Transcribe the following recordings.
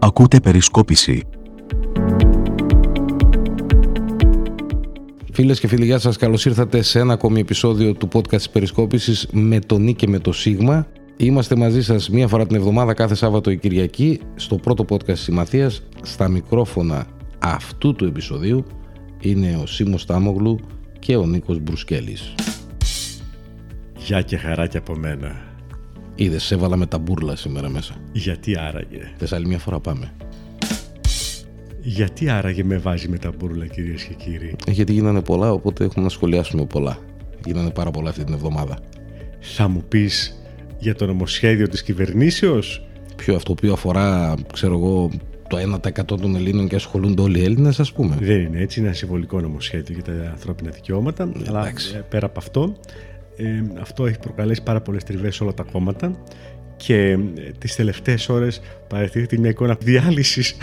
Ακούτε περισκόπηση. Φίλες και φίλοι, γεια σας. Καλώς ήρθατε σε ένα ακόμη επεισόδιο του podcast της Περισκόπησης με τον Νί και με το Σίγμα. Είμαστε μαζί σας μία φορά την εβδομάδα κάθε Σάββατο ή Κυριακή στο πρώτο podcast της Συμμαθία. Στα μικρόφωνα αυτού του επεισοδίου είναι ο Σίμω Τάμογλου και ο Νίκος Μπρουσκέλης. Γεια και χαρά και από μένα. Είδες, σε έβαλα με τα μπουρλα σήμερα μέσα. Γιατί άραγε; Θες άλλη μια φορά πάμε. Γιατί άραγε με βάζει με τα μπουρλα κυρίες και κύριοι; Ε, Γιατί γίνανε πολλά, οπότε έχουμε να σχολιάσουμε πολλά. Γίνανε πάρα πολλά αυτή την εβδομάδα. Θα μου πεις για το νομοσχέδιο της κυβερνήσεως; Ποιο αυτό που αφορά, ξέρω εγώ, το 1% των Ελλήνων και ασχολούνται όλοι οι Έλληνες, ας πούμε. Δεν είναι έτσι, είναι ένα συμβολικό νομοσχέδιο για τα ανθρώπινα δικαιώματα. αλλά εντάξει. ε, πέρα από αυτό, ε, αυτό έχει προκαλέσει πάρα πολλές τριβές σε όλα τα κόμματα και ε, τις τελευταίες ώρες παρατηρείται μια εικόνα διάλυσης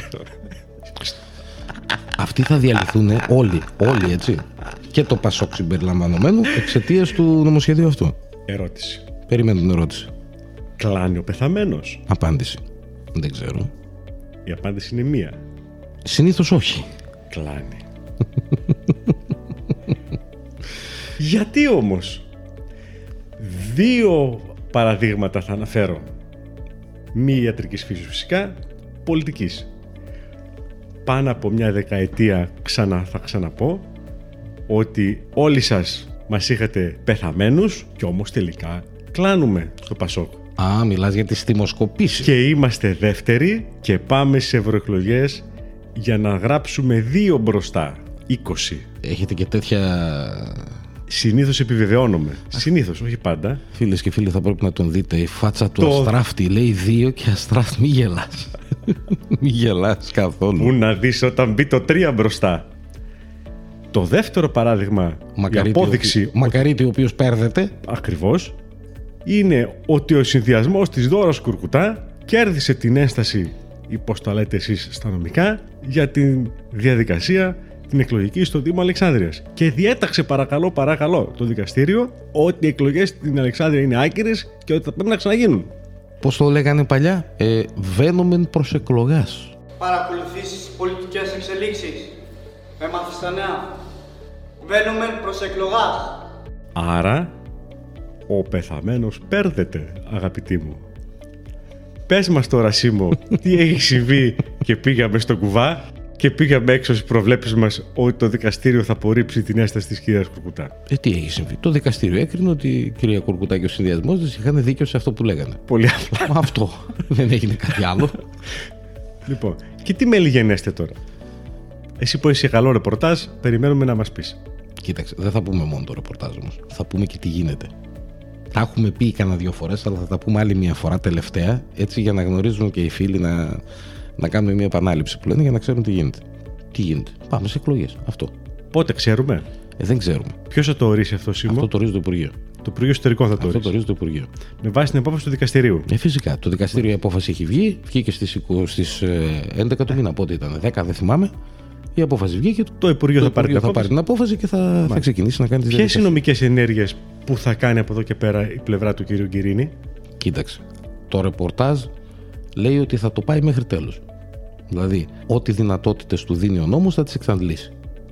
Αυτοί θα διαλυθούν όλοι, όλοι έτσι. Και το Πασόκ συμπεριλαμβανομένου εξαιτίας του νομοσχεδίου αυτού. ερώτηση. Περιμένω την ερώτηση. Κλάνει ο πεθαμένος; Απάντηση. Δεν ξέρω. Η απάντηση είναι μία. Συνήθως όχι. Κλάνει. Γιατί όμως; Δύο παραδείγματα θα αναφέρω. Μη ιατρικής φύσης φυσικά, πολιτικής. Πάνω από μια δεκαετία ξανά θα ξαναπώ ότι όλοι σας μας είχατε πεθαμένους και όμως τελικά κλάνουμε στο Πασόκ. Α, μιλάς για τις δημοσκοπήσει. Και είμαστε δεύτεροι και πάμε σε ευρωεκλογές για να γράψουμε δύο μπροστά. 20. Έχετε και τέτοια. Συνήθως επιβεβαιώνομαι. Συνήθως, όχι πάντα. Φίλες και φίλοι, θα πρέπει να τον δείτε. Η φάτσα του Το- αστράφτη λέει δύο και αστράφτη μη γελάς. μη γελάς καθόλου. Πού να δεις όταν μπει το 3 μπροστά. Το δεύτερο παράδειγμα, η Μακαρίτη, απόδειξη ο, οποιο- Μακαρίτη ο οποίος πέρδεται. ακριβώς είναι ότι ο συνδυασμός της Δώρας Κουρκουτά κέρδισε την ένσταση ή πώς τα λέτε εσείς στα νομικά για την διαδικασία την εκλογική στο Δήμο Αλεξάνδρειας και διέταξε παρακαλώ παρακαλώ το δικαστήριο ότι οι εκλογές στην Αλεξάνδρεια είναι άκυρες και ότι θα πρέπει να ξαναγίνουν. Πώς το λέγανε παλιά, ε, βαίνομεν προς εκλογάς. παρακολουθήσεις τις πολιτικές εξελίξεις. Έμαθες τα νέα. Βαίνουμε προς εκλογάς. Άρα ο πεθαμένος πέρδεται αγαπητοί μου. Πες μας τώρα Σίμω τι έχει συμβεί και πήγαμε στο κουβά; Και πήγαμε έξω στις προβλέψεις μας ότι το δικαστήριο θα απορρίψει την έσταση της κυρίας Κουρκουτά. Ε, τι έχει συμβεί; Το δικαστήριο έκρινε ότι η κυρία Κουρκουτά και ο συνδυασμός της είχαν δίκιο σε αυτό που λέγανε. Πολύ απλά. Μα αυτό. Δεν έγινε κάτι άλλο. Λοιπόν, και τι μέλη γενέστε τώρα; Εσύ που είσαι καλό ρεπορτάζ, περιμένουμε να μας πεις. Κοίταξε, δεν θα πούμε μόνο το ρεπορτάζ όμως. Θα πούμε και τι γίνεται. Τα έχουμε πει κανένα δύο φορές, αλλά θα τα πούμε άλλη μια φορά τελευταία, έτσι για να γνωρίζουν και οι φίλοι να, να κάνουμε μια επανάληψη που λένε για να ξέρουν τι γίνεται. Τι γίνεται. Πάμε σε εκλογές. Αυτό. Πότε ξέρουμε; Ε, δεν ξέρουμε. Ποιος θα το ορίσει αυτό Σίμω. Αυτό το ορίζει το Υπουργείο. Το Υπουργείο Εσωτερικών θα το Αυτό το ορίσει. ορίζει το Υπουργείο. Με βάση την απόφαση του δικαστηρίου. Ε, φυσικά. Το δικαστήριο η απόφαση έχει βγει. Βγήκε στις στις, ε, 11 του μήνα. Πότε ήταν, 10, δεν θυμάμαι. Η απόφαση βγήκε. Το Υπουργείο το θα πάρει την Υπουργείο θα πάρει απόφαση. την απόφαση και θα, θα ξεκινήσει να κάνει τις Ποιες είναι οι νομικές ενέργειες που θα κάνει από εδώ και πέρα η πλευρά του κυρίου Κυρίνη. Κοίταξε. Το ρεπορτάζ λέει ότι θα το πάει μέχρι τέλος. Δηλαδή, ό,τι δυνατότητες του δίνει ο νόμος θα τις εξαντλήσει.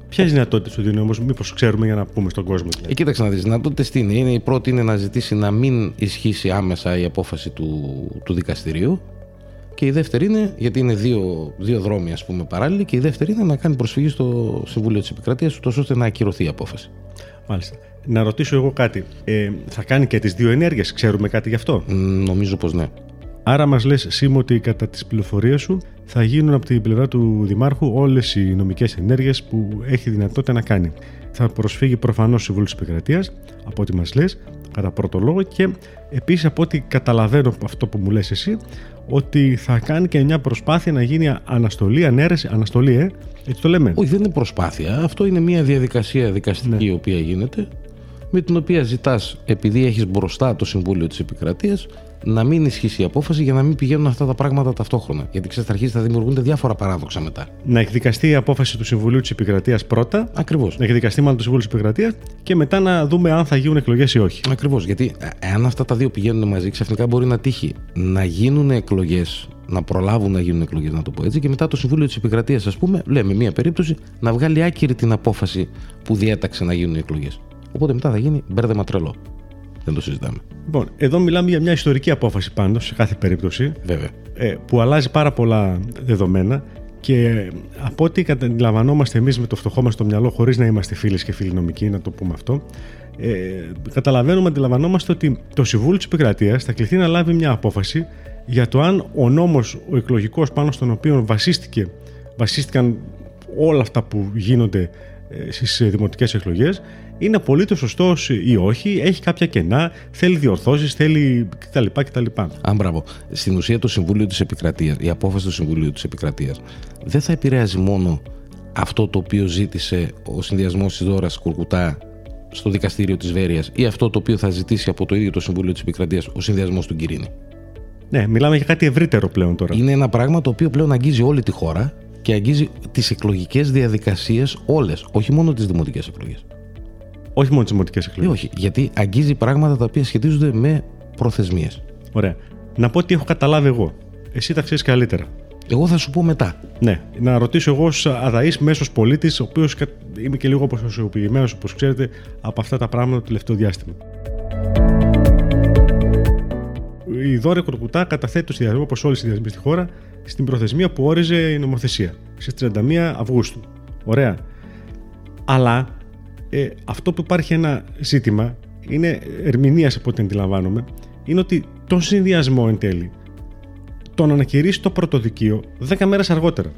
Ποιες δυνατότητες του δίνει όμω, μήπως ξέρουμε για να πούμε στον κόσμο. Ε, Δηλαδή. κοίταξε να δεις. Δυνατότητες τι είναι. είναι. Η πρώτη είναι να ζητήσει να μην ισχύσει άμεσα η απόφαση του, του δικαστηρίου. Και η δεύτερη είναι, γιατί είναι δύο, δύο δρόμοι ας πούμε παράλληλοι, και η δεύτερη είναι να κάνει προσφυγή στο Συμβούλιο της Επικρατείας, ώστε να ακυρωθεί η απόφαση. Μάλιστα. Να ρωτήσω εγώ κάτι. Ε, θα κάνει και τις δύο ενέργειες, ξέρουμε κάτι γι' αυτό; Μ, Νομίζω πως ναι. Άρα μας λες, Σίμω, ότι κατά τις πληροφορίες σου θα γίνουν από την πλευρά του Δημάρχου όλες οι νομικές ενέργειες που έχει δυνατότητα να κάνει. Θα προσφύγει προφανώς στο Συμβούλιο της Επικρατείας, από ό,τι μας λες, κατά πρώτο λόγο, και επίσης από ό,τι καταλαβαίνω από αυτό που μου λες εσύ, ότι θα κάνει και μια προσπάθεια να γίνει αναστολή, ανέρεση, αναστολή, ε, έτσι το λέμε. Όχι, δεν είναι προσπάθεια. Αυτό είναι μια διαδικασία δικαστική η οποία γίνεται με την οποία ζητάς, επειδή έχεις μπροστά το Συμβούλιο της Επικρατείας, να μην ισχύσει η απόφαση για να μην πηγαίνουν αυτά τα πράγματα ταυτόχρονα. Γιατί ξέρει, θα αρχίσει θα δημιουργούνται διάφορα παράδοξα μετά. Να εκδικαστεί η απόφαση του Συμβουλίου της Επικρατείας πρώτα. Ακριβώς. Να εκδικαστεί μάλλον το Συμβούλιο της Επικρατείας και μετά να δούμε αν θα γίνουν εκλογές ή όχι. Ακριβώς. Γιατί εάν αυτά τα δύο πηγαίνουν μαζί, ξαφνικά μπορεί να τύχει να γίνουν εκλογές, να προλάβουν να γίνουν εκλογές, να το πω έτσι, και μετά το Συμβούλιο της Επικρατείας, ας πούμε, λέμε μία περίπτωση, να βγάλει άκυρη την απόφαση που διέταξε να γίνουν οι εκλογές. Οπότε μετά θα γίνει μπέρδεμα τρελό. Δεν το συζητάμε. Λοιπόν, εδώ μιλάμε για μια ιστορική απόφαση πάντως σε κάθε περίπτωση. Βέβαια. Ε, που αλλάζει πάρα πολλά δεδομένα και από ό,τι καταλαμβανόμαστε εμείς με το φτωχό μας στο μυαλό, χωρίς να είμαστε φίλες και φίλοι νομικοί, να το πούμε αυτό, ε, καταλαβαίνουμε, αντιλαμβανόμαστε ότι το Συμβούλιο της Επικρατείας θα κληθεί να λάβει μια απόφαση για το αν ο νόμος, ο εκλογικός πάνω στον οποίο βασίστηκε, βασίστηκαν όλα αυτά που γίνονται ε, στις δημοτικές εκλογές, είναι απολύτω σωστό ή όχι, έχει κάποια κενά, θέλει διορθώσεις, θέλει κτλ. κτλ. Αν μπράβο. Στην ουσία το Συμβούλιο της Επικρατείας, η απόφαση του Συμβουλίου της Επικρατείας δεν θα επηρεάζει μόνο αυτό το οποίο ζήτησε ο συνδυασμός της Δώρας Κουρκουτά στο δικαστήριο της Βέρειας ή αυτό το οποίο θα ζητήσει από το ίδιο το Συμβούλιο της Επικρατείας ο συνδυασμός του Κυρίνη. Ναι, μιλάμε για κάτι ευρύτερο πλέον τώρα. Είναι ένα πράγμα το οποίο πλέον αγγίζει όλη τη χώρα και αγγίζει τις εκλογικές διαδικασίες όλες, όχι μόνο τις δημοτικές εκλογές. Όχι μόνο τις δημοτικέ εκλογές. Ε, όχι, γιατί αγγίζει πράγματα τα οποία σχετίζονται με προθεσμίες. Ωραία. Να πω τι έχω καταλάβει εγώ. Εσύ τα ξέρεις καλύτερα. Εγώ θα σου πω μετά. Ναι, να ρωτήσω εγώ ως αδαής μέσος πολίτης, ο οποίος είμαι και λίγο αποσιοποιημένος, όπως ξέρετε, από αυτά τα πράγματα το τελευταίο διάστημα. Η Δόρια Κορκουτά καταθέτει το συνδυασμό, όπως όλοι οι συνδυασμοί στη χώρα, στην προθεσμία που όριζε η νομοθεσία, στις 31 Αυγούστου. Ωραία. Αλλά ε, αυτό που υπάρχει ένα ζήτημα είναι ερμηνείας από ό,τι αντιλαμβάνομαι, είναι ότι τον συνδυασμό εν τέλει τον ανακηρύσει το πρωτοδικείο 10 μέρες αργότερα.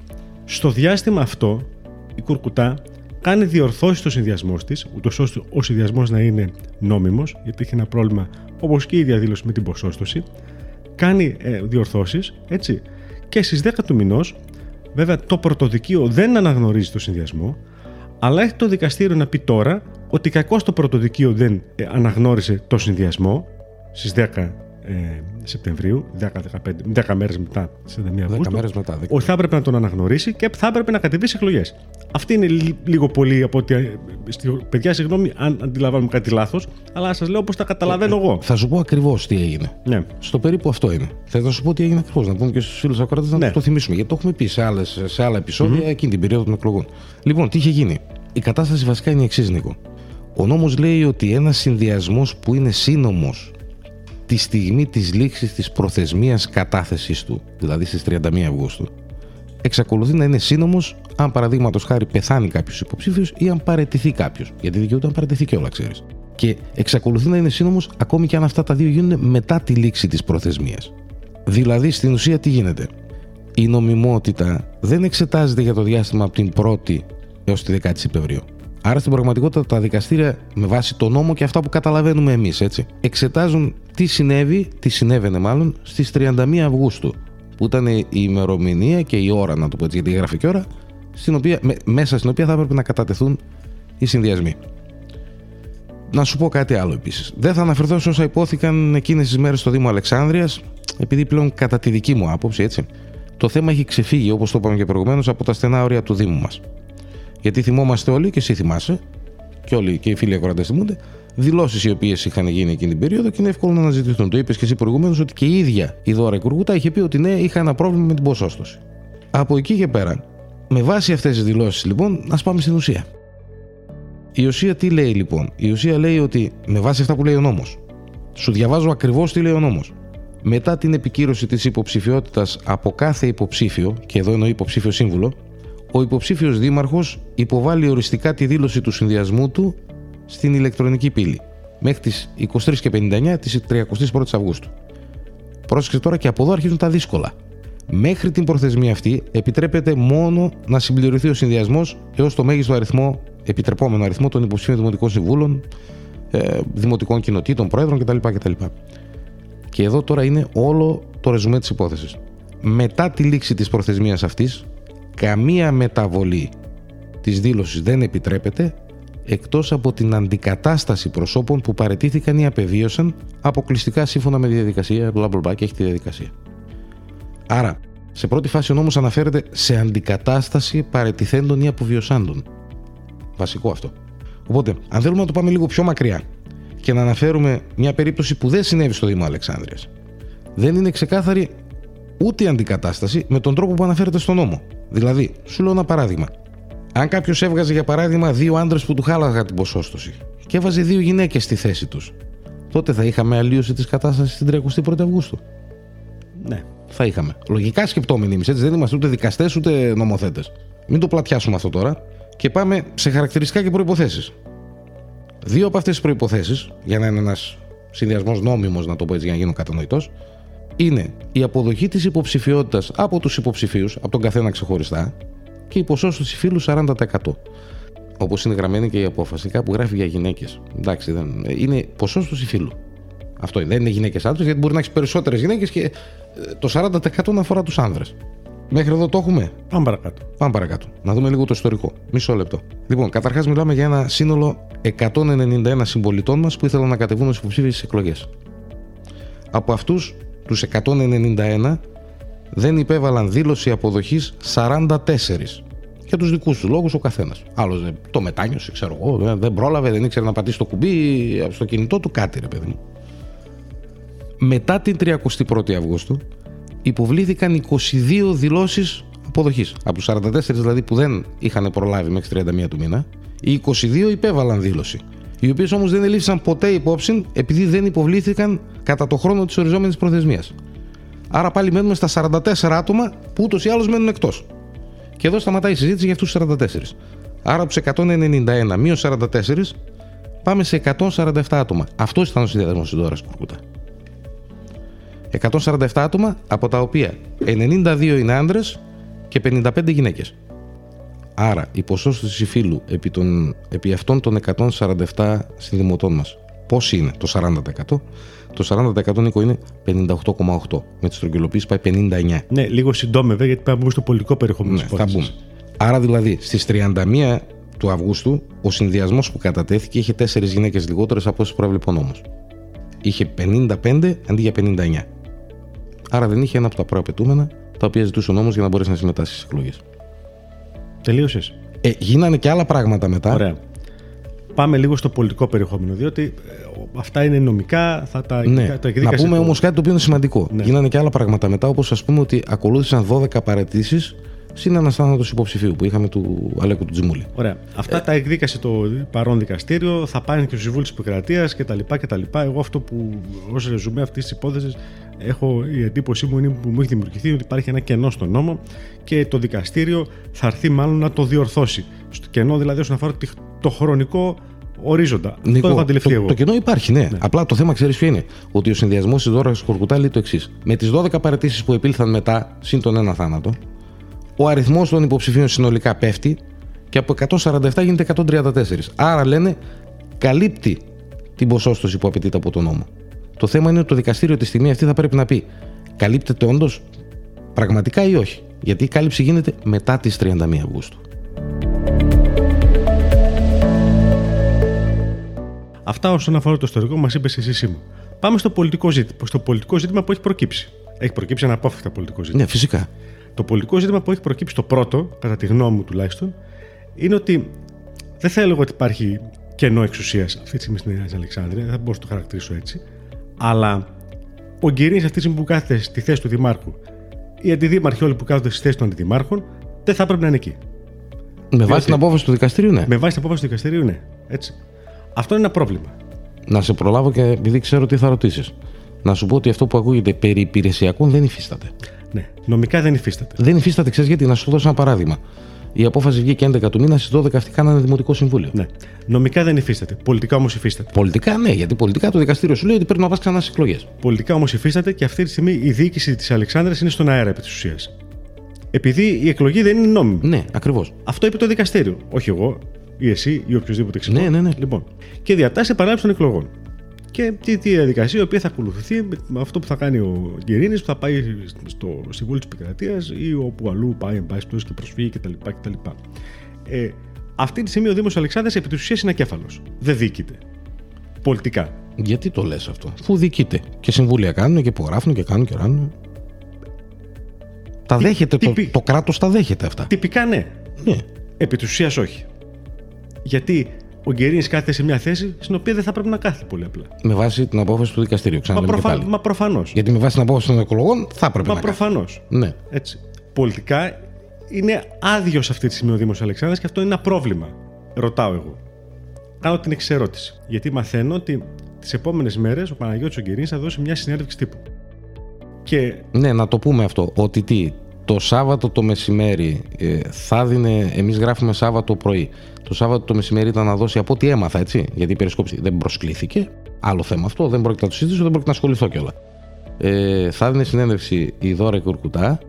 Στο διάστημα αυτό, η Κουρκουτά κάνει διορθώσεις στο συνδυασμός της, ούτως ώστε ο συνδυασμός να είναι νόμιμος, γιατί έχει ένα πρόβλημα όπως και η διαδήλωση με την ποσόστοση. Κάνει ε, διορθώσεις, έτσι. Και στις 10 του μηνός, βέβαια το πρωτοδικείο δεν αναγνωρίζει το συνδυασμό, αλλά έχει το δικαστήριο να πει τώρα ότι κακώς το πρωτοδικείο δεν ε, αναγνώρισε το συνδυασμό στις 10 ε, Σεπτεμβρίου, 10, 15, 10 μέρες μετά, σε 31 Αυγούστου, μέρες μετά, ότι θα έπρεπε να τον αναγνωρίσει και θα έπρεπε να κατεβεί σε εκλογές. Αυτή είναι λίγο πολύ από ότι. Ε, παιδιά, συγγνώμη αν αντιλαμβάνομαι κάτι λάθος, αλλά σας λέω πώ τα καταλαβαίνω εγώ. Θα σου πω ακριβώς τι έγινε. Ναι. Στο περίπου αυτό είναι. Θα να σου πω τι έγινε ακριβώς. Να πούμε και στους φίλους ακροατές να ναι. το θυμίσουμε. Γιατί το έχουμε πει σε, άλλες, σε άλλα επεισόδια mm-hmm. εκείνη την περίοδο των εκλογών. Λοιπόν, τι είχε γίνει. Η κατάσταση βασικά είναι η εξής, Νίκο. Ο νόμος λέει ότι ένας συνδυασμός που είναι σύνομος τη στιγμή της λήξης της προθεσμίας κατάθεσης του, δηλαδή στις 31 Αυγούστου, εξακολουθεί να είναι σύνομος αν παραδείγματος χάρη πεθάνει κάποιος υποψήφιος ή αν παρετηθεί κάποιος. Γιατί δικαιούται αν παρετηθεί και όλα, ξέρεις. Και εξακολουθεί να είναι σύνομος ακόμη και αν αυτά τα δύο γίνουν μετά τη λήξη της προθεσμίας. Δηλαδή, στην ουσία, τι γίνεται; Η νομιμότητα δεν εξετάζεται για το διάστημα από την 1η έως τη 10η Σεπτεμβρίου. Άρα στην πραγματικότητα τα δικαστήρια με βάση το νόμο και αυτά που καταλαβαίνουμε εμείς, έτσι, εξετάζουν τι συνέβη, τι συνέβαινε μάλλον, στις 31 Αυγούστου, που ήταν η ημερομηνία και η ώρα, να το πω έτσι, γιατί η γραφική ώρα, στην οποία, μέσα στην οποία θα έπρεπε να κατατεθούν οι συνδυασμοί. Να σου πω κάτι άλλο επίσης. Δεν θα αναφερθώ σε όσα υπόθηκαν εκείνες τις μέρες στο Δήμο Αλεξάνδρειας, επειδή πλέον κατά τη δική μου άποψη, έτσι, το θέμα έχει ξεφύγει, όπως το είπαμε και προηγουμένως, από τα στενά όρια του Δήμου μας. Γιατί θυμόμαστε όλοι, και εσύ θυμάσαι, και όλοι και οι φίλοι ακροατές θυμούνται, δηλώσεις οι οποίες είχαν γίνει εκείνη την περίοδο και είναι εύκολο να αναζητηθούν. Το είπες και εσύ προηγουμένως ότι και η ίδια η Δώρα Κουργούτα είχε πει ότι ναι, είχα ένα πρόβλημα με την ποσόστοση. Από εκεί και πέρα, με βάση αυτές τις δηλώσεις λοιπόν, ας πάμε στην ουσία. Η ουσία τι λέει λοιπόν; Η ουσία λέει ότι με βάση αυτά που λέει ο νόμος. Σου διαβάζω ακριβώς τι λέει ο νόμος. Μετά την επικύρωση της υποψηφιότητας από κάθε υποψήφιο, και εδώ εννοεί υποψήφιο σύμβουλο, ο υποψήφιος δήμαρχος υποβάλλει οριστικά τη δήλωση του συνδυασμού του στην ηλεκτρονική πύλη μέχρι τις 23 και 59 τη 31η Αυγούστου. Πρόσεξε τώρα και από εδώ αρχίζουν τα δύσκολα. Μέχρι την προθεσμία αυτή επιτρέπεται μόνο να συμπληρωθεί ο συνδυασμός έως το μέγιστο αριθμό, επιτρεπόμενο αριθμό των υποψήφιων δημοτικών συμβούλων, ε, δημοτικών κοινοτήτων, πρόεδρων κτλ. κτλ. Και εδώ τώρα είναι όλο το ρεζουμέ της υπόθεσης. Μετά τη λήξη της προθεσμίας αυτής, καμία μεταβολή της δήλωσης δεν επιτρέπεται εκτός από την αντικατάσταση προσώπων που παρετήθηκαν ή απεβίωσαν αποκλειστικά σύμφωνα με τη διαδικασία, μπλα μπλα και έχει τη διαδικασία. Άρα, σε πρώτη φάση ο νόμος αναφέρεται σε αντικατάσταση παρετηθέντων ή αποβιωσάντων. Βασικό αυτό. Οπότε, αν θέλουμε να το πάμε λίγο πιο μακριά και να αναφέρουμε μια περίπτωση που δεν συνέβη στο Δήμο Αλεξάνδρειας, δεν είναι ξεκάθαρη ούτε η αντικατάσταση με τον τρόπο που αναφέρεται στον νόμο. Δηλαδή, σου λέω ένα παράδειγμα. Αν κάποιος έβγαζε για παράδειγμα δύο άντρες που του χάλαγαν την ποσόστοση και έβαζε δύο γυναίκες στη θέση τους, τότε θα είχαμε αλλίωση της κατάστασης την 31η Αυγούστου. Ναι. Θα είχαμε. Λογικά σκεπτόμενοι εμείς, έτσι δεν είμαστε ούτε δικαστές ούτε νομοθέτες. Μην το πλατιάσουμε αυτό τώρα και πάμε σε χαρακτηριστικά και προποθέσει. Δύο από αυτές τις προποθέσει, για να είναι ένας συνδυασμός νόμιμος, να το πω έτσι για να γίνω κατανοητός, είναι η αποδοχή της υποψηφιότητας από τους υποψηφίους, από τον καθένα ξεχωριστά, και η ποσόστοση φύλου 40%. Όπως είναι γραμμένη και η απόφαση, κάπου γράφει για γυναίκες. Εντάξει, δεν... είναι ποσόστοση φύλου. Αυτό είναι. Δεν είναι γυναίκες άντρες, γιατί μπορεί να έχεις περισσότερες γυναίκες και ε, το 40% να αφορά τους άνδρες. Μέχρι εδώ το έχουμε; Πάμε παρακάτω. Πάμε παρακάτω. Να δούμε λίγο το ιστορικό. Μισό λεπτό. Λοιπόν, καταρχάς μιλάμε για ένα σύνολο 191 συμπολιτών μας που ήθελαν να κατεβούν ως υποψήφιοι στις εκλογές. Από αυτούς, τους 191, δεν υπέβαλαν δήλωση αποδοχής 44. Για τους δικούς τους λόγους ο καθένας. Άλλος το μετάνιωσε, ξέρω εγώ, δεν πρόλαβε, δεν ήξερε να πατήσει το κουμπί στο κινητό του, κάτι ρε παιδί μου. Μετά την 31η Αυγούστου υποβλήθηκαν 22 δηλώσεις αποδοχής. Από τους 44 δηλαδή που δεν είχαν προλάβει μέχρι 31 του μήνα, οι 22 υπέβαλαν δήλωση. Οι οποίες όμως δεν ελήφθησαν ποτέ υπόψη επειδή δεν υποβλήθηκαν κατά το χρόνο της οριζόμενης προθεσμίας. Άρα πάλι μένουμε στα 44 άτομα που ούτως ή άλλως μένουν εκτός. Και εδώ σταματάει η συζήτηση για αυτούς τους 44. Άρα από του 191 μείως 44 πάμε σε 147 άτομα. Αυτός ήταν ο συνδυασμός της Δώρας Κουρκούτα. 147 άτομα, από τα οποία 92 είναι άντρες και 55 γυναίκες. Άρα η ποσόστοση φύλου επί, των, επί αυτών των 147 συνδημοτών μας. Πώς είναι το 40%? Το 40% Νίκο είναι 58,8. Με τη στρογγυλοποίηση πάει 59. Ναι, λίγο συντόμευε γιατί πάμε στο πολιτικό περιεχόμενο ναι, θα μπούμε. Άρα δηλαδή στις 31 του Αυγούστου ο συνδυασμός που κατατέθηκε είχε 4 γυναίκες λιγότερες από όσες προέβλεπε ο νόμο. Είχε 55 αντί για 59. Άρα δεν είχε ένα από τα προαπαιτούμενα τα οποία ζητούσε ο νόμο για να μπορέσει να συμμετάσχει στις εκλογές. Τελείωσες. Ε, γίνανε και άλλα πράγματα μετά. Ωραία. Πάμε λίγο στο πολιτικό περιεχόμενο, διότι ε, αυτά είναι νομικά, θα τα, ναι. τα Να πούμε όμως κάτι το οποίο είναι σημαντικό. Ναι. Γίνανε και άλλα πράγματα μετά, όπως ας πούμε ότι ακολούθησαν 12 παρετήσεις συν ένας θάνατος υποψηφίου που είχαμε του Αλέκου του Τζιμούλη. Ωραία. Αυτά ε... τα εκδίκασε το παρόν δικαστήριο, θα πάνε και στου συμβούλου της επικρατείας κτλ. Εγώ αυτό που ως ρεζουμέ αυτής της υπόθεσης έχω η εντύπωσή μου είναι που μου έχει δημιουργηθεί ότι υπάρχει ένα κενό στον νόμο και το δικαστήριο θα έρθει μάλλον να το διορθώσει. Στο κενό δηλαδή όσον αφορά το χρονικό ορίζοντα. Νίκο, Αυτό έχω αντιληφθεί το, εγώ. Το κενό υπάρχει, ναι. ναι. Απλά το θέμα ξέρεις ποιο είναι. Ότι ο συνδυασμός της δώρας Κορκουτά λέει το εξής. Με τις 12 παρετήσει που επήλθαν μετά, συν τον ένα θάνατο, ο αριθμός των υποψηφίων συνολικά πέφτει και από 147 γίνεται 134. Άρα λένε καλύπτει την ποσόστοση που απαιτείται από τον νόμο. Το θέμα είναι ότι το δικαστήριο τη στιγμή αυτή θα πρέπει να πει καλύπτεται όντως πραγματικά ή όχι. Γιατί η κάλυψη γίνεται μετά τις 31 Αυγούστου. Αυτά όσον αφορά το ιστορικό μας είπες εσύ μου. Πάμε στο πολιτικό ζήτημα. Στο πολιτικό ζήτημα που έχει προκύψει. Έχει προκύψει ένα απόφευκτα πολιτικό ζήτημα. Ναι, φυσικά. Το πολιτικό ζήτημα που έχει προκύψει το πρώτο, κατά τη γνώμη μου τουλάχιστον, είναι ότι δεν θα έλεγα ότι υπάρχει κενό εξουσίας αυτή τη στιγμή στην Νέα Αλεξάνδρεια, δεν μπορώ να το χαρακτηρίσω έτσι. Αλλά ο Γκυρίνης αυτή τη στιγμή που κάθεται στη θέση του Δημάρχου, οι αντιδήμαρχοι όλοι που κάθονται στη θέση των αντιδημάρχων, δεν θα έπρεπε να είναι εκεί. Με βάση την απόφαση του δικαστηρίου, ναι. Με βάση την απόφαση του δικαστηρίου, ναι. Έτσι. Αυτό είναι ένα πρόβλημα. Να σε προλάβω και επειδή ξέρω τι θα ρωτήσεις. Να σου πω ότι αυτό που ακούγεται περί υπηρεσιακών δεν υφίσταται. Ναι, νομικά δεν υφίσταται. Δεν υφίσταται, ξέρεις γιατί, να σου δώσω ένα παράδειγμα. Η απόφαση βγήκε 11 του μήνα, στις 12 αυτοί κάνανε δημοτικό συμβούλιο. Ναι. Νομικά δεν υφίσταται. Πολιτικά όμως υφίσταται. Πολιτικά ναι, γιατί πολιτικά το δικαστήριο σου λέει ότι πρέπει να πας ξανά στις εκλογές. Πολιτικά όμως υφίσταται και αυτή τη στιγμή η διοίκηση της Αλεξάνδρα είναι στον αέρα επί της ουσίας. Επειδή η εκλογή δεν είναι νόμιμη. Ναι, ακριβώς. Αυτό είπε το δικαστήριο. Όχι εγώ, ή εσύ, ή οποιοδήποτε ξέρω. Ναι, ναι, ναι. Λοιπόν. Και διατάσσει επανάληψη των εκλογών και τη διαδικασία η οποία θα ακολουθηθεί με αυτό που θα κάνει ο Γκερίνης, που θα πάει στο Συμβούλιο της Επικρατείας ή όπου αλλού πάει, εν πάση και προσφύγει κτλ. κτλ. Ε, Αυτή τη στιγμή ο Δήμος Αλεξάνδρειας επί της ουσίας είναι ακέφαλος. Δεν δίκηται. Πολιτικά. Γιατί το λες αυτό, Φου δικείται. Και συμβούλια κάνουν και υπογράφουν και κάνουν και ράνουν. Τα Τι- δέχεται, τι το, πει- το κράτος τα δέχεται αυτά. Τυπικά ναι. Ναι. Επί της ουσίας όχι. Γιατί ο Γκερίνης κάθεται σε μια θέση στην οποία δεν θα πρέπει να κάθεται πολύ απλά. Με βάση την απόφαση του δικαστηρίου. Μα, Ξαναλέμε και προφα... πάλι. μα προφανώς. Γιατί με βάση την απόφαση των εκλογών θα έπρεπε Μα να κάνει. προφανώς. Ναι. Έτσι. Πολιτικά είναι άδειο αυτή τη στιγμή ο Δήμος Αλεξάνδρας και αυτό είναι ένα πρόβλημα. Ρωτάω εγώ. Κάνω την εξερώτηση. Γιατί μαθαίνω ότι τις επόμενες μέρες ο Παναγιώτης ο Γκερίνης θα δώσει μια συνέντευξη τύπου. Και Ναι, να το πούμε αυτό. Ότι τι, το Σάββατο το μεσημέρι ε, θα δίνε. Εμείς γράφουμε Σάββατο πρωί. Το Σάββατο το μεσημέρι ήταν να δώσει από ό,τι έμαθα, έτσι. Γιατί η περισκόψη δεν προσκλήθηκε. Άλλο θέμα αυτό. Δεν πρόκειται να το συζητήσω, δεν πρόκειται να ασχοληθώ κιόλα. Ε, θα δίνει συνέντευξη η Δώρα Κουρκουτά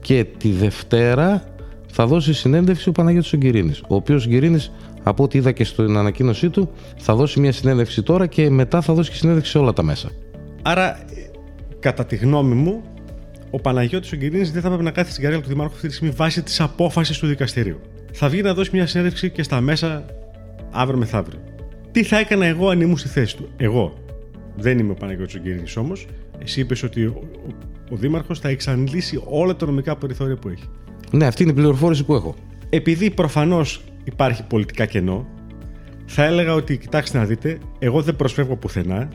και τη Δευτέρα θα δώσει συνέντευξη ο Παναγιώτης ο Γκυρίνης, ο οποίος Γκυρίνης από ό,τι είδα και στην ανακοίνωσή του θα δώσει μια συνέντευξη τώρα και μετά θα δώσει και συνέντευξη σε όλα τα μέσα. άρα, ε, κατά τη γνώμη μου, ο Παναγιώτης ο Γκερίνης δεν θα πρέπει να κάθεται στην καρέλα του Δημάρχου αυτή τη στιγμή βάσει της απόφασης του δικαστηρίου. Θα βγει να δώσει μια συνέντευξη και στα μέσα αύριο μεθαύριο. Τι θα έκανα εγώ αν ήμουν στη θέση του; Εγώ. Δεν είμαι ο Παναγιώτης ο Γκερίνης όμως. Εσύ είπες ότι ο, ο, ο Δήμαρχος θα εξαντλήσει όλα τα νομικά περιθώρια που έχει. Ναι, αυτή είναι η πληροφόρηση που έχω. Επειδή προφανώς υπάρχει πολιτικά κενό, θα έλεγα ότι κοιτάξτε να δείτε, εγώ δεν προσφεύγω πουθενά.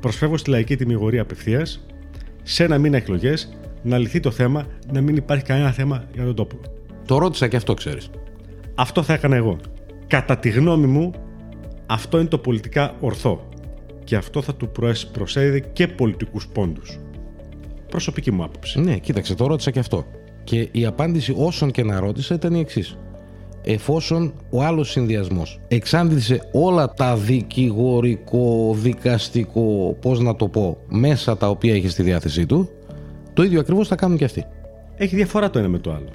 Προσφεύγω στη λαϊκή τιμιγορία απευθείας, σε ένα μήνα εκλογές, να λυθεί το θέμα, να μην υπάρχει κανένα θέμα για τον τόπο. Το ρώτησα και αυτό ξέρεις. Αυτό θα έκανα εγώ. Κατά τη γνώμη μου, αυτό είναι το πολιτικά ορθό. Και αυτό θα του προεσ- προσέδιδε και πολιτικούς πόντους. Προσωπική μου άποψη. Ναι, κοίταξε, το ρώτησα και αυτό. Και η απάντηση όσων και να ρώτησα ήταν η εξής. Εφόσον ο άλλος συνδυασμός εξάντλησε όλα τα δικηγορικό, δικαστικό, πώς να το πω, μέσα τα οποία είχε στη διάθεσή του, το ίδιο ακριβώς θα κάνουν και αυτοί. Έχει διαφορά το ένα με το άλλο.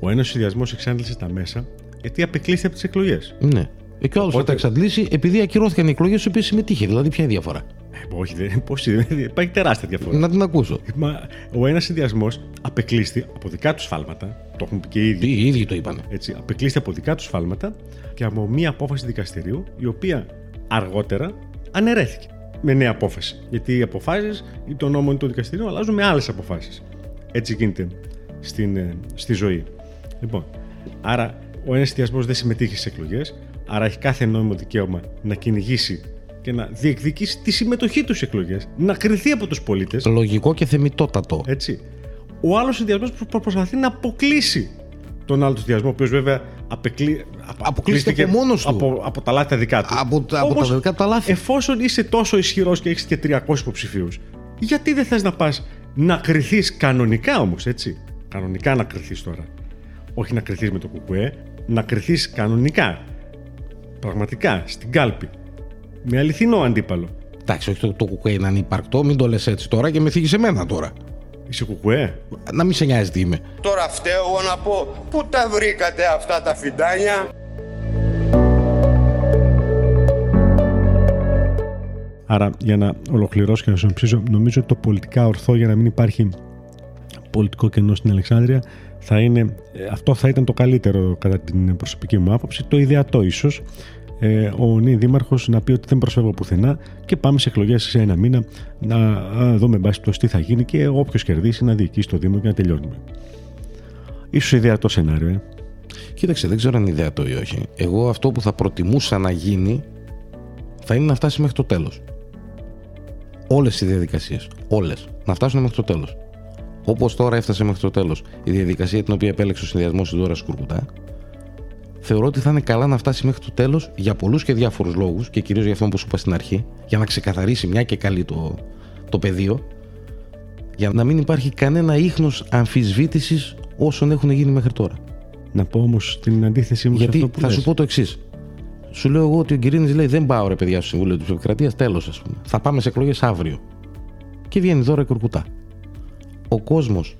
Ο ένας συνδυασμός εξάντλησε τα μέσα γιατί απεκλείστηκε από τις εκλογές. Ναι. Ε, και ο άλλος θα Οπότε- τα εξαντλήσει επειδή ακυρώθηκαν οι εκλογές στις οποίες συμμετείχε. Δηλαδή, ποια είναι η διαφορά; Ε, όχι, δεν, πώς είναι, υπάρχει τεράστια διαφορά. Να την ακούσω. Μα, ο ένας συνδυασμός απεκλείστη από δικά τους σφάλματα, το έχουν πει και οι ίδιοι. Οι ίδιοι το είπανε. Έτσι, απεκλείστη από δικά τους σφάλματα και από μία απόφαση δικαστηρίου, η οποία αργότερα αναιρέθηκε με νέα απόφαση. Γιατί οι αποφάσεις ή το νόμο ή το δικαστήριο αλλάζουν με άλλες αποφάσεις. Έτσι γίνεται στην, ε, στη ζωή. Λοιπόν, άρα ο ένας συνδυασμός δεν συμμετείχε στις εκλογές, άρα έχει κάθε νόμιμο δικαίωμα να κυνηγήσει και να διεκδικήσει τη συμμετοχή τους στις εκλογές, να κριθεί από τους πολίτες. Λογικό και θεμητότατο. Έτσι. Ο άλλος συνδυασμό προσπαθεί να αποκλείσει τον άλλο συνδυασμό, ο οποίος βέβαια απεκλεί... απο- Αποκλείστηκε από μόνος του. Από, από τα λάθη τα δικά του. Από, τα- από Όμως, τα δικά του τα λάθη. Εφόσον είσαι τόσο ισχυρός και έχεις και 300 υποψηφίους, γιατί δεν θες να πας να κρυθείς κανονικά όμως, έτσι; Κανονικά να κρυθείς τώρα. Όχι να κρυθείς με το κουκουέ, να κρυθείς κανονικά. Πραγματικά, στην κάλπη. Με αληθινό αντίπαλο. Εντάξει, όχι το, το κουκουέ είναι ανυπαρκτό, μην το λες έτσι τώρα και με θίγεις εμένα τώρα. Είσαι κουκουέ; Να μην σε νοιάζει τι είμαι. Τώρα φταίω εγώ να πω πού τα βρήκατε αυτά τα φιντάνια; Άρα, για να ολοκληρώσω και να συνοψίσω, νομίζω ότι το πολιτικά ορθό για να μην υπάρχει πολιτικό κενό στην Αλεξάνδρεια θα είναι, ε, αυτό θα ήταν το καλύτερο κατά την προσωπική μου άποψη, το ιδεατό ίσως. Ε, ο νέο δήμαρχος να πει ότι δεν προσφεύγω πουθενά και πάμε σε εκλογές σε ένα μήνα να α, δούμε εν πάση περιπτώσει τι θα γίνει και όποιος κερδίσει να διοικήσει το Δήμο και να τελειώνουμε. Ίσως ιδεατό σενάριο, ε. Κοίταξε, δεν ξέρω αν είναι ιδεατό ή όχι. Εγώ αυτό που θα προτιμούσα να γίνει θα είναι να φτάσει μέχρι το τέλος. Όλες οι διαδικασίες. Όλες. Να φτάσουν μέχρι το τέλος. Όπως τώρα έφτασε μέχρι το τέλος η διαδικασία την οποία επέλεξε ο συνδυασμός τη Δώρα Κουρκουτά, θεωρώ ότι θα είναι καλά να φτάσει μέχρι το τέλος για πολλούς και διάφορους λόγους και κυρίως για αυτό που σου είπα στην αρχή, για να ξεκαθαρίσει μια και καλή το, το πεδίο, για να μην υπάρχει κανένα ίχνος αμφισβήτησης όσων έχουν γίνει μέχρι τώρα. Να πω όμως την αντίθεσή μου σε Γιατί αυτό που θα λες. σου πω το εξής. Σου λέω εγώ ότι ο Γκυρίνης λέει: Δεν πάω ρε παιδιά στο Συμβούλιο της Επικρατεία, τέλος ας πούμε. Θα πάμε σε εκλογές αύριο. Και βγαίνει δώρα η κουρκουτά. Ο κόσμος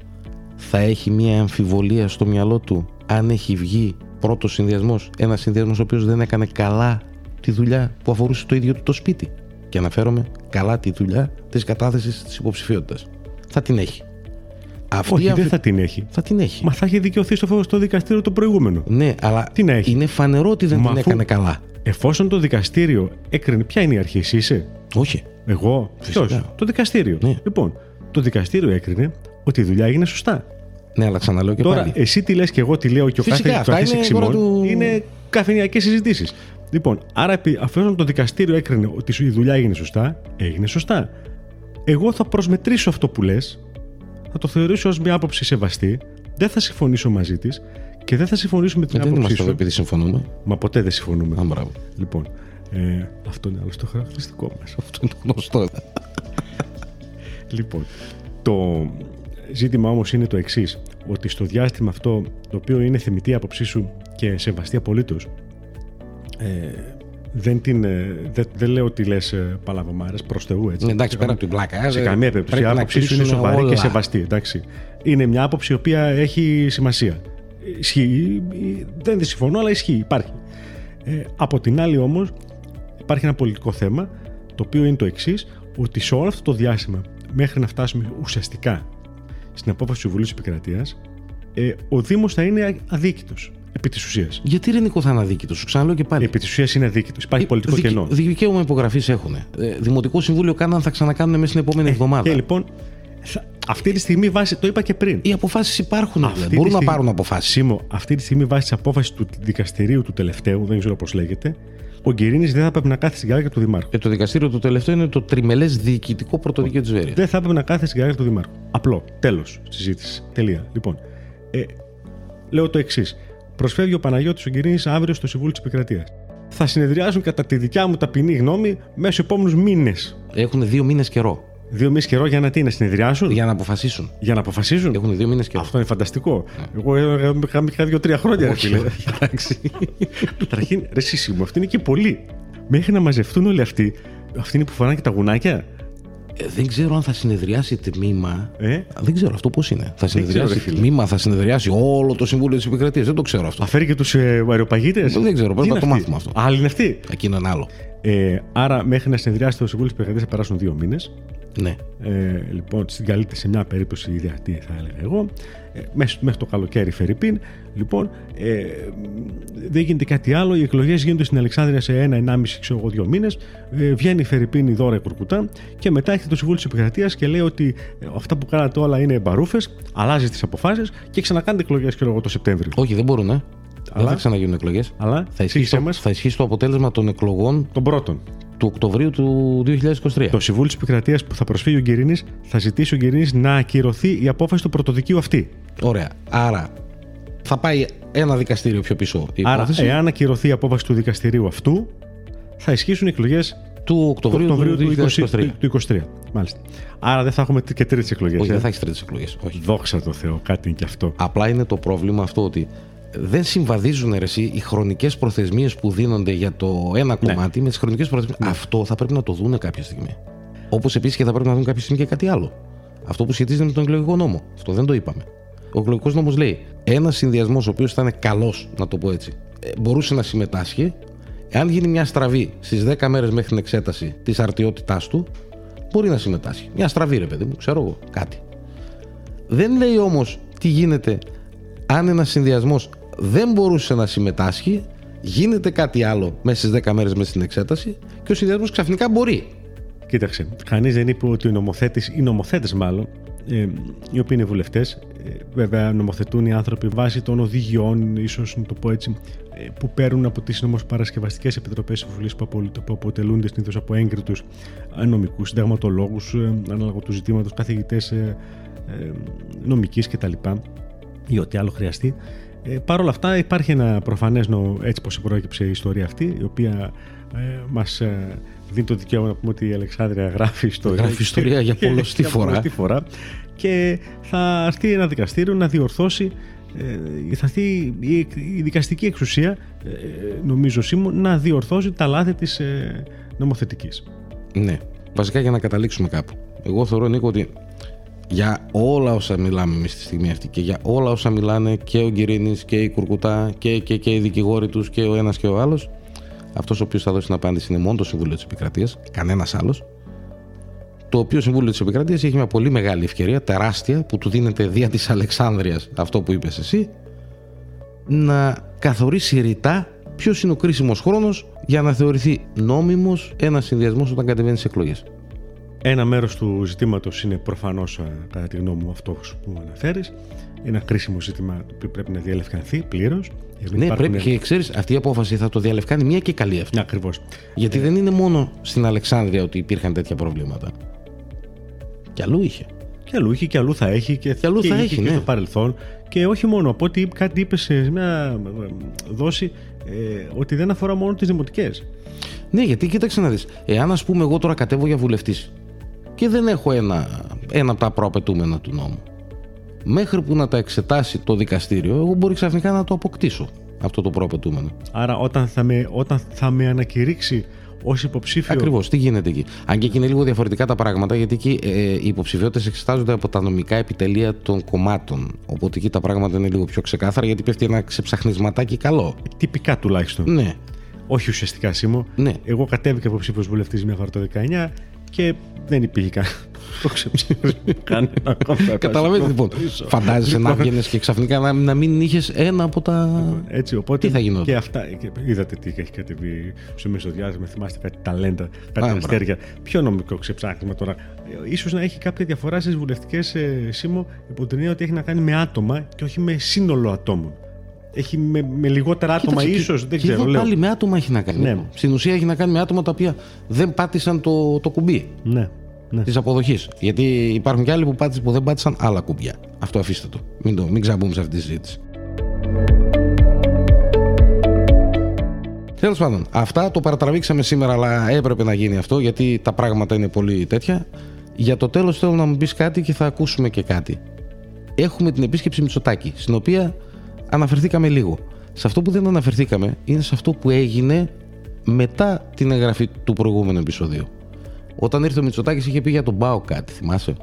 θα έχει μια αμφιβολία στο μυαλό του αν έχει βγει πρώτος συνδυασμός, ένας συνδυασμός ο οποίος δεν έκανε καλά τη δουλειά που αφορούσε το ίδιο του το σπίτι. Και αναφέρομαι καλά τη δουλειά της κατάθεσης της υποψηφιότητας. Θα την έχει. Αυτή Όχι, η αμφι- δεν θα την έχει. θα την έχει. Μα θα έχει δικαιωθεί στο, στο δικαστήριο το προηγούμενο. Ναι, αλλά Τι να έχει. είναι φανερό ότι δεν Μα την αφού- έκανε καλά. Εφόσον το δικαστήριο έκρινε. Ποια είναι η αρχή, εσύ είσαι; Όχι. Εγώ; Φυσικά. Ποιος; Το δικαστήριο. Ναι. Λοιπόν, το δικαστήριο έκρινε ότι η δουλειά έγινε σωστά. Ναι, αλλά ξαναλέω και Τώρα, πάλι. εσύ τι λες και εγώ τι λέω και ο Φυσικά, κάθε αυτά καθής είναι εξημών τώρα του- είναι καφενειακέ συζητήσεις. Λοιπόν, άρα επί- αφού το δικαστήριο έκρινε ότι η δουλειά έγινε σωστά, έγινε σωστά. Εγώ θα προσμετρήσω αυτό που λες, θα το θεωρήσω ως μια άποψη σεβαστή, δεν θα συμφωνήσω μαζί της και δεν θα συμφωνήσω με την δεν άποψή είμαστε εδώ σου. επειδή συμφωνούμε. Μα ποτέ δεν συμφωνούμε. Α, μπράβο. Λοιπόν, ε, αυτό είναι άλλο το χαρακτηριστικό μας. Αυτό είναι γνωστό. Λοιπόν, το ζήτημα όμως είναι το εξής ότι στο διάστημα αυτό, το οποίο είναι θεμητή η άποψή σου και σεβαστή απολύτως, ε, δεν, την, ε, δεν, δεν λέω ότι λες παλαβομάρες προς Θεού έτσι. Ναι, εντάξει, Σε πέρα καμία- από την πλάκα. ε, Σε δεν- καμία περίπτωση. Η πρέπει να άποψή σου είναι κλείσουν σοβαρή όλα. και σεβαστή. Εντάξει. Είναι μια άποψη η οποία έχει σημασία. Ισχύει, ε, δεν τη συμφωνώ, αλλά ισχύει, υπάρχει. Ε, από την άλλη όμως, υπάρχει ένα πολιτικό θέμα, το οποίο είναι το εξής, ότι σε όλο αυτό το διάστημα, μέχρι να φτάσουμε ουσιαστικά στην απόφαση του Βουλίου τη Επικρατείας, ε, ο Δήμος θα είναι αδίκητος. Επί της ουσίας. Γιατί ρε Νικό θα είναι αδίκητος, σου ξαναλέω και πάλι. Επί της ουσίας είναι αδίκητος. Υπάρχει πολιτικό Δικαι- κενό. Δικαίωμα υπογραφής έχουν. Ε, Δημοτικό Συμβούλιο κάναν, θα ξανακάνουν μέσα στην επόμενη εβδομάδα. Και λοιπόν, θα- αυτή τη στιγμή βάσει, το είπα και πριν. Οι αποφάσεις υπάρχουν. Αυτή δηλαδή. τη Μπορούν να στιγμή- πάρουν αποφάσεις. Σίμω, αυτή τη στιγμή βάσει της απόφασης του δικαστηρίου του τελευταίου, δεν ξέρω πώς λέγεται, ο Γκυρίνης δεν θα πρέπει να κάθεται στην καρδιά του Δημάρχου. Και το δικαστήριο το τελευταίο είναι το τριμελές διοικητικό πρωτοδικείο της Βέρειας. Δεν θα έπρεπε να κάθεται στην καρδιά του Δημάρχου. Απλό. Τέλος συζήτηση. Τελεία. Λοιπόν, ε, λέω το εξής. Προσφεύγει ο Παναγιώτης ο Γκυρίνης αύριο στο Συμβούλιο της Επικρατείας. Θα συνεδριάζουν κατά τη δικιά μου ταπεινή γνώμη μέσα στου επόμενους μήνες. Έχουν δύο μήνες καιρό Δύο μήνες καιρό για να τι, να συνεδριάσουν, για να αποφασίσουν. για να αποφασίζουν. Έχουν δύο μήνες καιρό. Αυτό είναι φανταστικό. Εγώ ε, είχα είχα δύο-τρία χρόνια. ρε Όχι, φίλε. εντάξει. Καταρχήν, ρε σύσι μου, αυτή είναι και πολλοί. Μέχρι να μαζευτούν όλοι αυτοί, αυτοί είναι που φοράνε και τα γουνάκια; Ε, δεν ξέρω αν θα συνεδριάσει τμήμα. Ε; Δεν ξέρω αυτό πώς είναι. Θα ξέρω, συνεδριάσει ρε φίλε. τμήμα, θα συνεδριάσει όλο το Συμβούλιο της Επικρατείας. Δεν το ξέρω αυτό. Θα φέρει και τους ε, αεροπαγίτες; Δεν ξέρω, πρέπει να το μάθουμε αυτό. Άλλοι είναι αυτοί; Εκείνο είναι άλλο. Ε, άρα, μέχρι να συνεδριάσει το Συμβούλιο της Επικρατείας θα περάσουν δύο μήνες. Ναι. Ε, λοιπόν, στην καλύτερη σε μια περίπτωση ήδη αυτή θα έλεγα εγώ. Ε, μέχρι, μέχρι το καλοκαίρι Φερρυπίν. Λοιπόν, ε, δεν γίνεται κάτι άλλο. Οι εκλογές γίνονται στην Αλεξάνδρεια σε ένα, ενάμιση, ξέρω εγώ, δύο μήνες. Ε, βγαίνει η Φερρυπίν η δώρα η Κουρκουτά και μετά έρχεται το Συμβούλιο της Επικρατείας και λέει ότι ε, αυτά που κάνατε όλα είναι μπαρούφες, αλλάζει τις αποφάσεις και ξανακάνετε εκλογές, ξέρω εγώ, το Σεπτέμβριο. Όχι, δεν μπορούν, ε. Δεν Αλλά- θα ξαναγίνουν εκλογές. Αλλά Θα ισχύσει, εξήγησέ το, μας θα ισχύσει το αποτέλεσμα των εκλογών τον πρώτον. Του Οκτωβρίου του 2023. Το Συμβούλιο της Επικρατείας που θα προσφύγει ο Γκυρίνης θα ζητήσει ο Γκυρίνης να ακυρωθεί η απόφαση του πρωτοδικείου αυτή. Ωραία. Άρα θα πάει ένα δικαστήριο πιο πίσω η Άρα, υπόθεση εάν ακυρωθεί η απόφαση του δικαστηρίου αυτού, θα ισχύσουν οι εκλογές του του Οκτωβρίου, Οκτωβρίου του 20 2023. του 23. Μάλιστα. Άρα δεν θα έχουμε και τρίτες εκλογές. Όχι, δεν θα έχεις τρίτες εκλογές. Όχι. Δόξα τω Θεώ, κάτι είναι και αυτό. Απλά είναι το πρόβλημα αυτό ότι δεν συμβαδίζουν ρε, εσύ, οι χρονικές προθεσμίες που δίνονται για το ένα Ναι. κομμάτι με τις χρονικές προθεσμίες. Αυτό θα πρέπει να το δούνε κάποια στιγμή. Όπως επίσης και θα πρέπει να δουν κάποια στιγμή και κάτι άλλο. Αυτό που σχετίζεται με τον εκλογικό νόμο. Αυτό δεν το είπαμε. Ο εκλογικός νόμος λέει ένας συνδυασμός ο οποίος θα είναι καλός, να το πω έτσι, ε, μπορούσε να συμμετάσχει. Εάν γίνει μια στραβή στις 10 μέρες μέχρι την εξέταση της αρτιότητάς του, μπορεί να συμμετάσχει. Μια στραβή, ρε παιδί μου, ξέρω εγώ, κάτι. Δεν λέει όμως τι γίνεται αν ένας συνδυασμός δεν μπορούσε να συμμετάσχει, γίνεται κάτι άλλο μέσα στις 10 μέρες μέσα στην εξέταση και ο συνδυασμός ξαφνικά μπορεί. Κοίταξε, κανείς δεν είπε ότι ο νομοθέτη, οι νομοθέτες μάλλον, ε, οι οποίοι είναι βουλευτές, βέβαια νομοθετούν οι άνθρωποι βάσει των οδηγιών, ίσως να το πω έτσι, ε, που παίρνουν από τις νομοσπαρασκευαστικές επιτροπές της Βουλής που, απολυ- που αποτελούνται συνήθως από έγκριτους νομικούς, συνταγματολόγους, ανάλογα τους ζητήματος, καθηγητές ε, ε, νομικής κτλ. ή ό,τι άλλο χρειαστεί. Ε, Παρ' όλα αυτά υπάρχει ένα προφανές, νο- έτσι πως προέκυψε η ιστορία αυτή, η οποία ε, μας ε, δίνει το δικαίωμα να πούμε ότι η Αλεξάνδρεια γράφει ιστορία. Γράφει ιστορία για πολλωστή φορά. πολλωστή φορά. Και θα έρθει ένα δικαστήριο να διορθώσει ε, θα έρθει η, η δικαστική εξουσία, ε, νομίζω Σίμω, να διορθώσει τα λάθη της ε, νομοθετικής. Ναι. Βασικά για να καταλήξουμε κάπου. Εγώ θεωρώ, Νίκο, ότι για όλα όσα μιλάμε εμείς στη στιγμή αυτή και για όλα όσα μιλάνε και ο Γκυρίνης και η Κουρκουτά και, και, και οι δικηγόροι τους και ο ένας και ο άλλος, αυτός ο οποίος θα δώσει την απάντηση είναι μόνο το Συμβούλιο της Επικρατείας, κανένας άλλος. το οποίο Συμβούλιο της Επικρατείας έχει μια πολύ μεγάλη ευκαιρία, τεράστια, που του δίνεται δια της Αλεξάνδρεια, αυτό που είπες εσύ, να καθορίσει ρητά ποιος είναι ο κρίσιμος χρόνος για να θεωρηθεί νόμιμος ένας συνδυασμός όταν κατεβαίνει σε εκλογές. Ένα μέρος του ζητήματος είναι προφανώς, κατά τη γνώμη μου, αυτός που αναφέρεις. Ένα κρίσιμο ζήτημα που πρέπει να διαλευκανθεί πλήρως. Ναι, πρέπει και ξέρεις, αυτή η απόφαση θα το διαλευκάνει μια και καλή αυτή. Ναι, ακριβώς. Γιατί δεν είναι μόνο στην Αλεξάνδρεια ότι υπήρχαν τέτοια προβλήματα. Κι αλλού είχε. Και αλλού είχε και αλλού θα έχει και, και αλλού θα είχε έχει, και ναι. στο παρελθόν. Και όχι μόνο, από ότι κάτι είπες σε μια δόση ε, ότι δεν αφορά μόνο τις δημοτικές. Ναι, γιατί κοίταξε να δεις. Εάν ας πούμε εγώ τώρα κατέβω για βουλευτής και δεν έχω ένα, ένα από τα προαπαιτούμενα του νόμου, μέχρι που να τα εξετάσει το δικαστήριο, εγώ μπορεί ξαφνικά να το αποκτήσω αυτό το προαπαιτούμενο. Άρα όταν θα με, όταν θα με ανακηρύξει ως υποψήφιο. Ακριβώς, τι γίνεται εκεί; Αν και εκεί είναι λίγο διαφορετικά τα πράγματα, γιατί εκεί ε, οι υποψηφιότητες εξετάζονται από τα νομικά επιτελεία των κομμάτων. Οπότε εκεί τα πράγματα είναι λίγο πιο ξεκάθαρα, γιατί πέφτει ένα ξεψαχνισματάκι καλό. Τυπικά τουλάχιστον. Ναι. Όχι ουσιαστικά, Σίμω. Ναι. Εγώ κατέβηκα υποψήφιος βουλευτής μια φορά το 19 και δεν υπήρχε καν. Το ξεψήφισμα. Κανένα ακόμα. Καταλαβαίνετε λοιπόν. Φαντάζεσαι να βγαίνεις και ξαφνικά να, να μην είχες ένα από τα. Έτσι, οπότε Τι θα γινόταν; Και αυτά. Και είδατε τι έχει κατεβεί στο μεσοδιάστημα. Θυμάστε κάτι ταλέντα, κάτι Α, αστέρια. Ποιο νομικό ξεψάχνισμα τώρα. σω να έχει κάποια διαφορά στις βουλευτικές ε, ΣΥΜΟ υπό την έννοια ότι έχει να κάνει με άτομα και όχι με σύνολο ατόμων. Έχει με, με λιγότερα άτομα, Κοίταξε, ίσως. και- Δεν και ξέρω. εδώ Λέω. πάλι με άτομα έχει να κάνει. Ναι. Στην ουσία έχει να κάνει με άτομα τα οποία δεν πάτησαν το, το κουμπί Ναι. ναι. της αποδοχής. Γιατί υπάρχουν και άλλοι που, πάτησαν, που δεν πάτησαν άλλα κουμπιά. Αυτό αφήστε το. Μην, το, μην ξαναμπούμε σε αυτή τη συζήτηση. Τέλος πάντων, αυτά το παρατραβήξαμε σήμερα, αλλά έπρεπε να γίνει αυτό γιατί τα πράγματα είναι πολύ τέτοια. Για το τέλος θέλω να μου πεις κάτι και θα ακούσουμε και κάτι. Έχουμε την επίσκεψη Μητσοτάκη, στην οποία αναφερθήκαμε λίγο. Σε αυτό που δεν αναφερθήκαμε είναι σε αυτό που έγινε μετά την εγγραφή του προηγούμενου επεισοδίου. Όταν ήρθε ο Μητσοτάκης είχε πει για τον Πάο κάτι, θυμάσαι;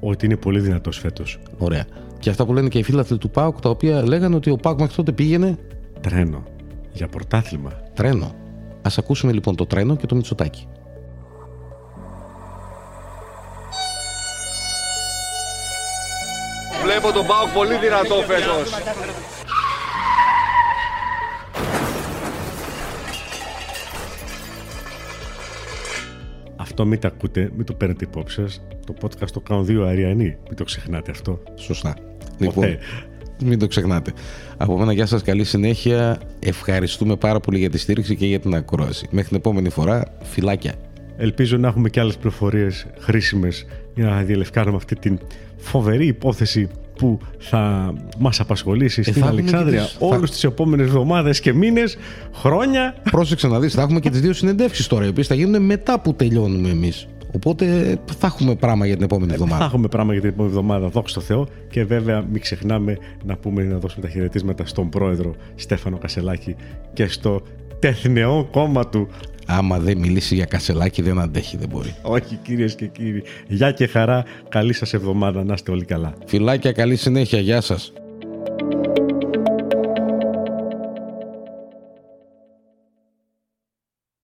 Ότι είναι πολύ δυνατός φέτος. Ωραία. Και αυτά που λένε και οι φίλαθλοι του ΠΑΟΚ, τα οποία λέγανε ότι ο ΠΑΟΚ μέχρι τότε πήγαινε Τρένο. Για πρωτάθλημα. τρένο. Α ακούσουμε λοιπόν το τρένο και το Μητσοτάκη. Βλέπω τον Πάοκ πολύ δυνατό φέτος. Αυτό μην τα ακούτε, μην το παίρνετε υπόψη σας. Το podcast το κάνουν δύο αριανοί. Μην το ξεχνάτε αυτό. Σωστά. Ποτέ. Λοιπόν, μην το ξεχνάτε. Από μένα, γεια σας, καλή συνέχεια. Ευχαριστούμε πάρα πολύ για τη στήριξη και για την ακρόαση. Μέχρι την επόμενη φορά, φυλάκια. Ελπίζω να έχουμε και άλλες πληροφορίες χρήσιμες για να διαλευκάνουμε αυτή την φοβερή υπόθεση που θα μας απασχολήσει στην Ε, θα έχουμε και Αλεξάνδρεια τις- θα- όλους τις επόμενες εβδομάδες και μήνες, χρόνια. Πρόσεξε να δεις, θα έχουμε και τις δύο συνεντεύξεις τώρα, οι οποίες θα γίνουν μετά που τελειώνουμε εμείς. Οπότε θα έχουμε πράγμα για την επόμενη Θα εβδομάδα. έχουμε πράγμα για την επόμενη εβδομάδα, δόξα τω Θεώ. Και βέβαια μην ξεχνάμε να πούμε να δώσουμε τα χαιρετίσματα στον πρόεδρο Στέφανο Κασελάκη και στο τεθνεό κόμμα του. Άμα δεν μιλήσει για κασελάκι, δεν αντέχει, δεν μπορεί. Όχι κυρίες και κύριοι. Γεια και χαρά. Καλή σας εβδομάδα. Να είστε όλοι καλά. Φιλάκια, καλή συνέχεια. Γεια σας.